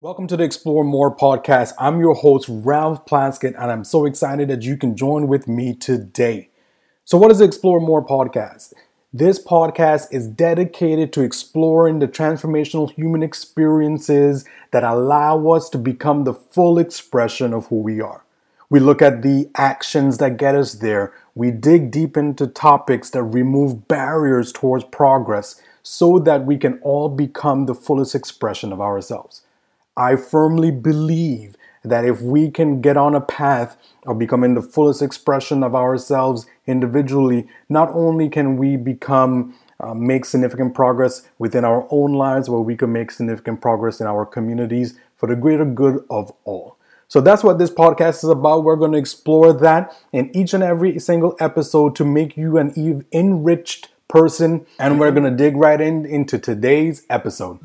Welcome to the Explore More podcast. I'm your host, Ralph Plaskett, and I'm so excited that you can join with me today. So, what is the Explore More podcast? This podcast is dedicated to exploring the transformational human experiences that allow us to become the full expression of who we are. We look at the actions that get us there. We dig deep into topics that remove barriers towards progress so that we can all become the fullest expression of ourselves. I firmly believe that if we can get on a path of becoming the fullest expression of ourselves individually, not only can we become uh, make significant progress within our own lives, but we can make significant progress in our communities for the greater good of all. So that's what this podcast is about. We're going to explore that in each and every single episode to make you an enriched person. And we're going to dig right in into today's episode.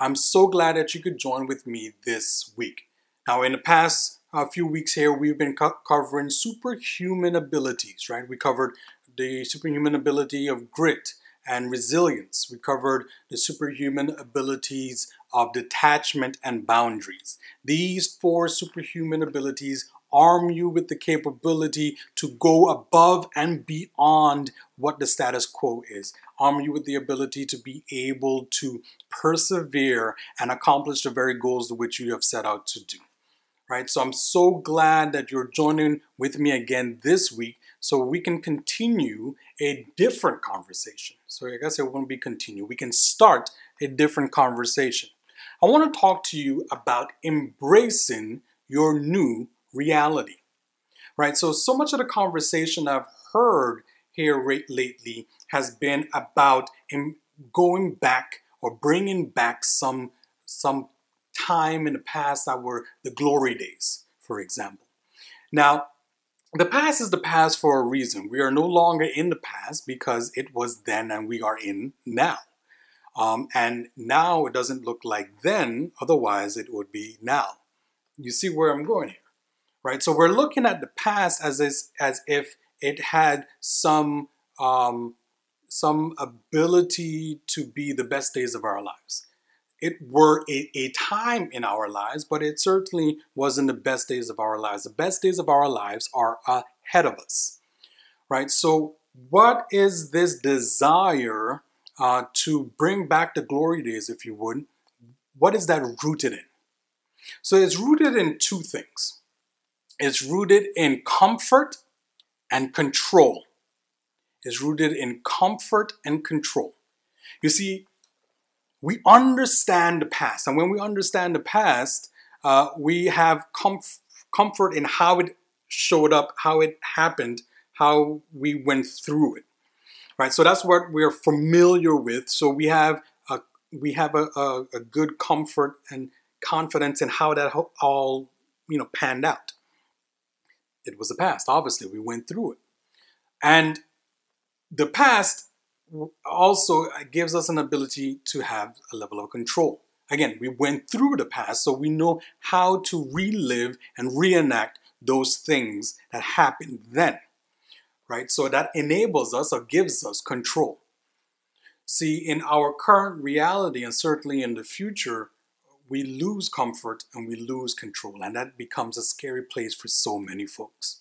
I'm so glad that you could join with me this week. Now, in the past uh, few weeks here, we've been co- covering superhuman abilities, right? We covered the superhuman ability of grit and resilience. We covered the superhuman abilities of detachment and boundaries. These four superhuman abilities arm you with the capability to go above and beyond what the status quo is. Arm you with the ability to be able to persevere and accomplish the very goals which you have set out to do. Right? So I'm so glad that you're joining with me again this week so we can continue a different conversation. So I guess it won't be continue. We can start a different conversation. I want to talk to you about embracing your new reality. Right? So, so much of the conversation I've heard here lately has been about going back or bringing back some, some time in the past that were the glory days, for example. Now, the past is the past for a reason. We are no longer in the past because it was then and we are in now. Um, and now it doesn't look like then, otherwise, it would be now. You see where I'm going here? right? So we're looking at the past as is, as if it had some um, some ability to be the best days of our lives. It were a, a time in our lives, but it certainly wasn't the best days of our lives. The best days of our lives are ahead of us, right? So, what is this desire uh, to bring back the glory days, if you would? What is that rooted in? So, it's rooted in two things it's rooted in comfort and control. Is rooted in comfort and control. You see, we understand the past, and when we understand the past, uh, we have comf- comfort in how it showed up, how it happened, how we went through it. Right. So that's what we're familiar with. So we have a we have a, a, a good comfort and confidence in how that all you know panned out. It was the past. Obviously, we went through it. And the past also uh, gives us an ability to have a level of control. Again, we went through the past, so we know how to relive and reenact those things that happened then. Right? So that enables us or gives us control. See, in our current reality and certainly in the future, we lose comfort and we lose control, and that becomes a scary place for so many folks.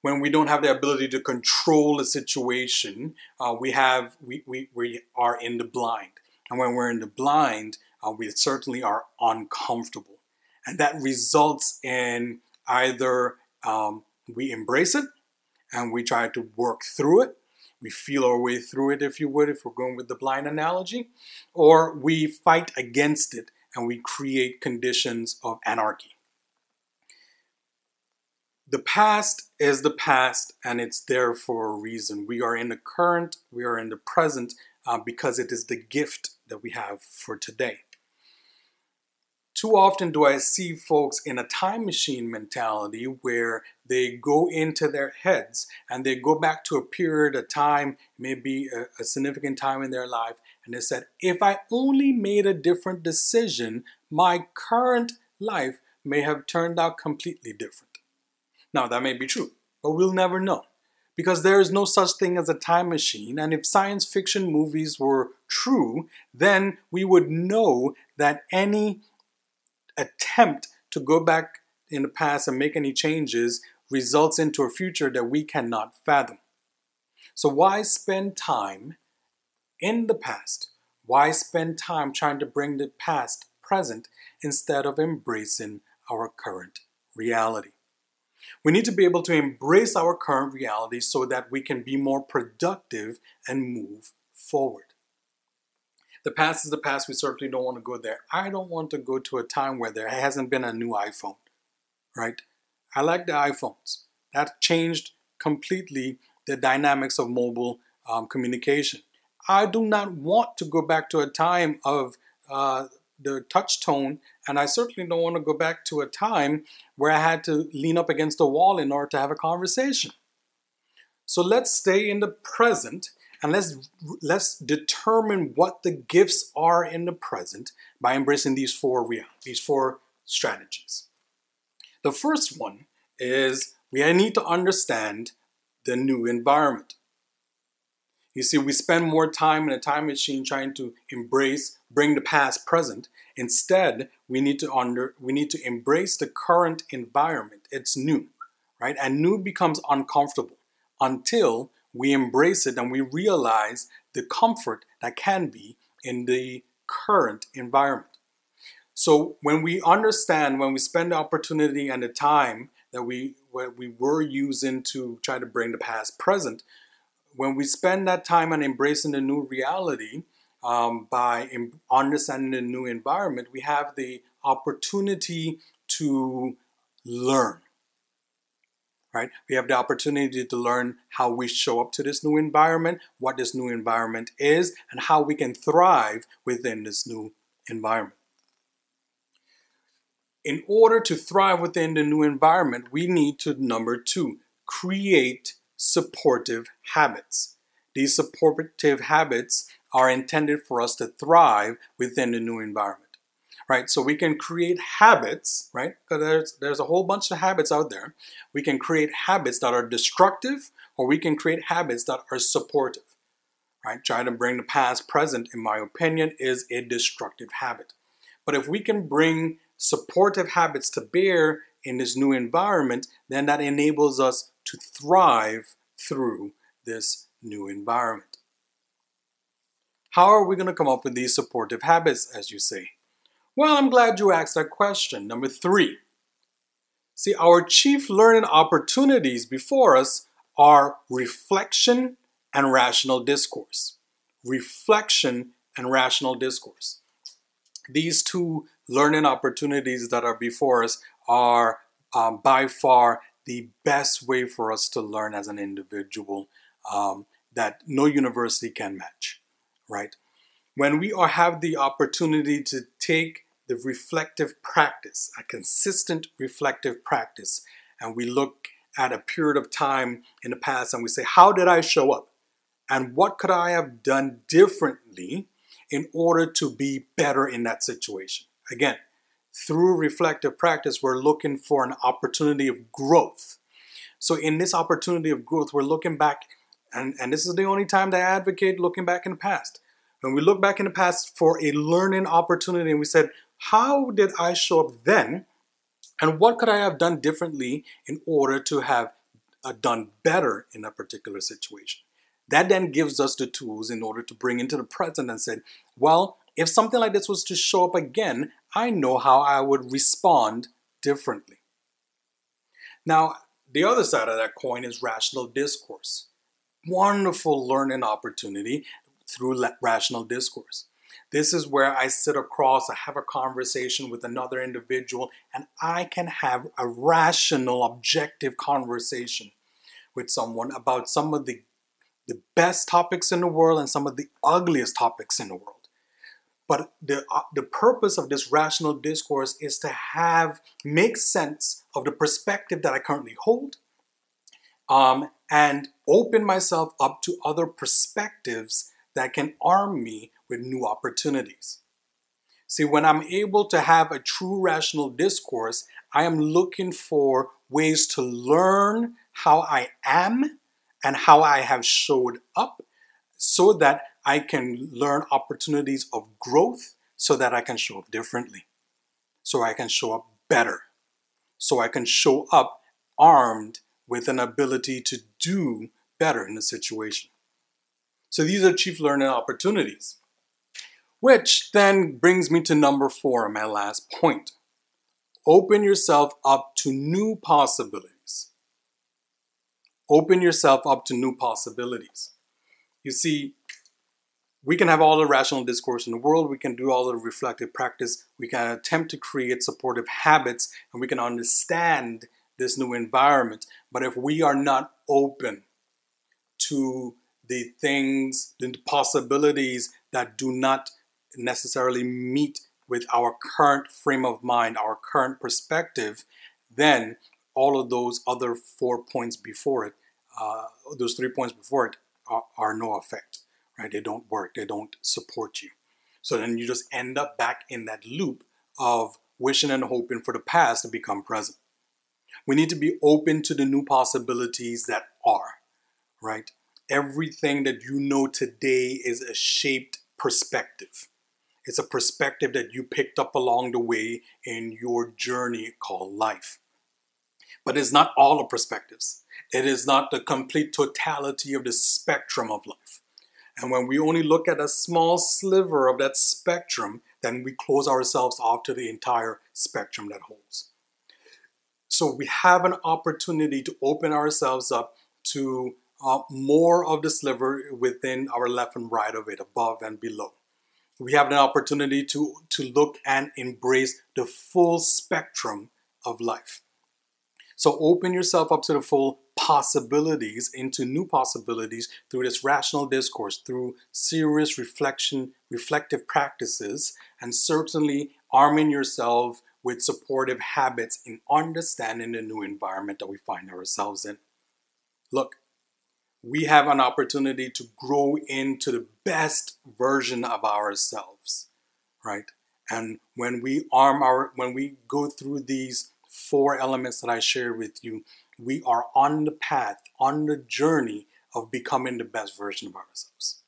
When we don't have the ability to control a situation, uh, we have we, we, we are in the blind, and when we're in the blind, uh, we certainly are uncomfortable, and that results in either um, we embrace it and we try to work through it, we feel our way through it, if you would, if we're going with the blind analogy, or we fight against it and we create conditions of anarchy. The past is the past and it's there for a reason. We are in the current, we are in the present uh, because it is the gift that we have for today. Too often do I see folks in a time machine mentality where they go into their heads and they go back to a period of time, maybe a, a significant time in their life, And they said, if I only made a different decision, my current life may have turned out completely different. Now, that may be true, but we'll never know because there is no such thing as a time machine. And if science fiction movies were true, then we would know that any attempt to go back in the past and make any changes results into a future that we cannot fathom. So, why spend time in the past? Why spend time trying to bring the past present instead of embracing our current reality? We need to be able to embrace our current reality so that we can be more productive and move forward. The past is the past. We certainly don't want to go there. I don't want to go to a time where there hasn't been a new iPhone, right? I like the iPhones. That changed completely the dynamics of mobile um, communication. I do not want to go back to a time of uh, the touch tone, and I certainly don't want to go back to a time where I had to lean up against a wall in order to have a conversation. So let's stay in the present and let's let's determine what the gifts are in the present by embracing these four real these four strategies. The first one is we need to understand the new environment. You see, we spend more time in a time machine trying to embrace, bring the past present. Instead, we need to under we need to embrace the current environment. It's new, right? And new becomes uncomfortable until we embrace it and we realize the comfort that can be in the current environment. So when we understand, when we spend the opportunity and the time that we we were using to try to bring the past present, when we spend that time on embracing the new reality um, by understanding the new environment, we have the opportunity to learn. Right? We have the opportunity to learn how we show up to this new environment, what this new environment is, and how we can thrive within this new environment. In order to thrive within the new environment, we need to, number two, create supportive habits. These supportive habits are intended for us to thrive within the new environment. Right? So we can create habits, right? Because there's there's a whole bunch of habits out there. We can create habits that are destructive or we can create habits that are supportive. Right? Trying to bring the past present, in my opinion, is a destructive habit. But if we can bring supportive habits to bear in this new environment, then that enables us to thrive through this new environment. How are we going to come up with these supportive habits, as you say? Well, I'm glad you asked that question. Number three. See, our chief learning opportunities before us are reflection and rational discourse. Reflection and rational discourse. These two learning opportunities that are before us are um, by far the best way for us to learn as an individual um, that no university can match, right? When we are, have the opportunity to take the reflective practice, a consistent reflective practice, and we look at a period of time in the past and we say, How did I show up? And what could I have done differently in order to be better in that situation? Again, through reflective practice, we're looking for an opportunity of growth. So, in this opportunity of growth, we're looking back, and, and this is the only time that I advocate looking back in the past. When we look back in the past for a learning opportunity, and we said, How did I show up then? And what could I have done differently in order to have uh, done better in a particular situation? That then gives us the tools in order to bring into the present and say, well, if something like this was to show up again, I know how I would respond differently. Now, the other side of that coin is rational discourse. Wonderful learning opportunity through rational discourse. This is where I sit across, I have a conversation with another individual, and I can have a rational, objective conversation with someone about some of the, the best topics in the world and some of the ugliest topics in the world. But the, uh, the purpose of this rational discourse is to have, make sense of the perspective that I currently hold um, and open myself up to other perspectives that can arm me with new opportunities. See, when I'm able to have a true rational discourse, I am looking for ways to learn how I am and how I have showed up so that I can learn opportunities of growth so that I can show up differently, so I can show up better, so I can show up armed with an ability to do better in a situation. So these are chief learning opportunities. Which then brings me to number four, my last point. Open yourself up to new possibilities. Open yourself up to new possibilities. You see, we can have all the rational discourse in the world, we can do all the reflective practice, we can attempt to create supportive habits, and we can understand this new environment. But if we are not open to the things, the possibilities that do not necessarily meet with our current frame of mind, our current perspective, then all of those other four points before it, uh, those three points before it, are, are no effect, right? They don't work, they don't support you. So then you just end up back in that loop of wishing and hoping for the past to become present. We need to be open to the new possibilities that are, right? Everything that you know today is a shaped perspective. It's a perspective that you picked up along the way in your journey called life. But it's not all the perspectives. It is not the complete totality of the spectrum of life. And when we only look at a small sliver of that spectrum, then we close ourselves off to the entire spectrum that holds. So we have an opportunity to open ourselves up to uh, more of the sliver within our left and right of it, above and below we have an opportunity to, to look and embrace the full spectrum of life. So open yourself up to the full possibilities, into new possibilities through this rational discourse, through serious reflection, reflective practices, and certainly arming yourself with supportive habits in understanding the new environment that we find ourselves in. Look, we have an opportunity to grow into the best version of ourselves, right? And when we arm our, when we go through these four elements that I shared with you, we are on the path, on the journey of becoming the best version of ourselves.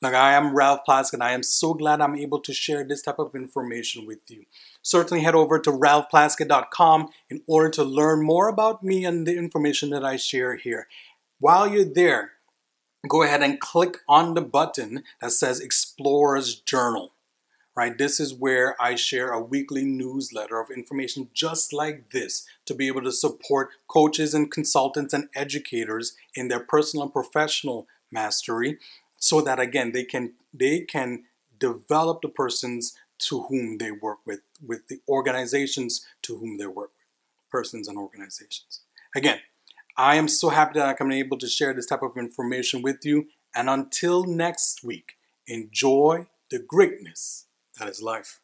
Like I am Ralph Plask, and I am so glad I'm able to share this type of information with you. Certainly head over to ralphplaskett.com in order to learn more about me and the information that I share here. While you're there, go ahead and click on the button that says Explorer's Journal. Right, this is where I share a weekly newsletter of information just like this to be able to support coaches and consultants and educators in their personal and professional mastery so that again they can they can develop the persons to whom they work with with the organizations to whom they work with persons and organizations again I am so happy that I'm able to share this type of information with you. And until next week, enjoy the greatness that is life.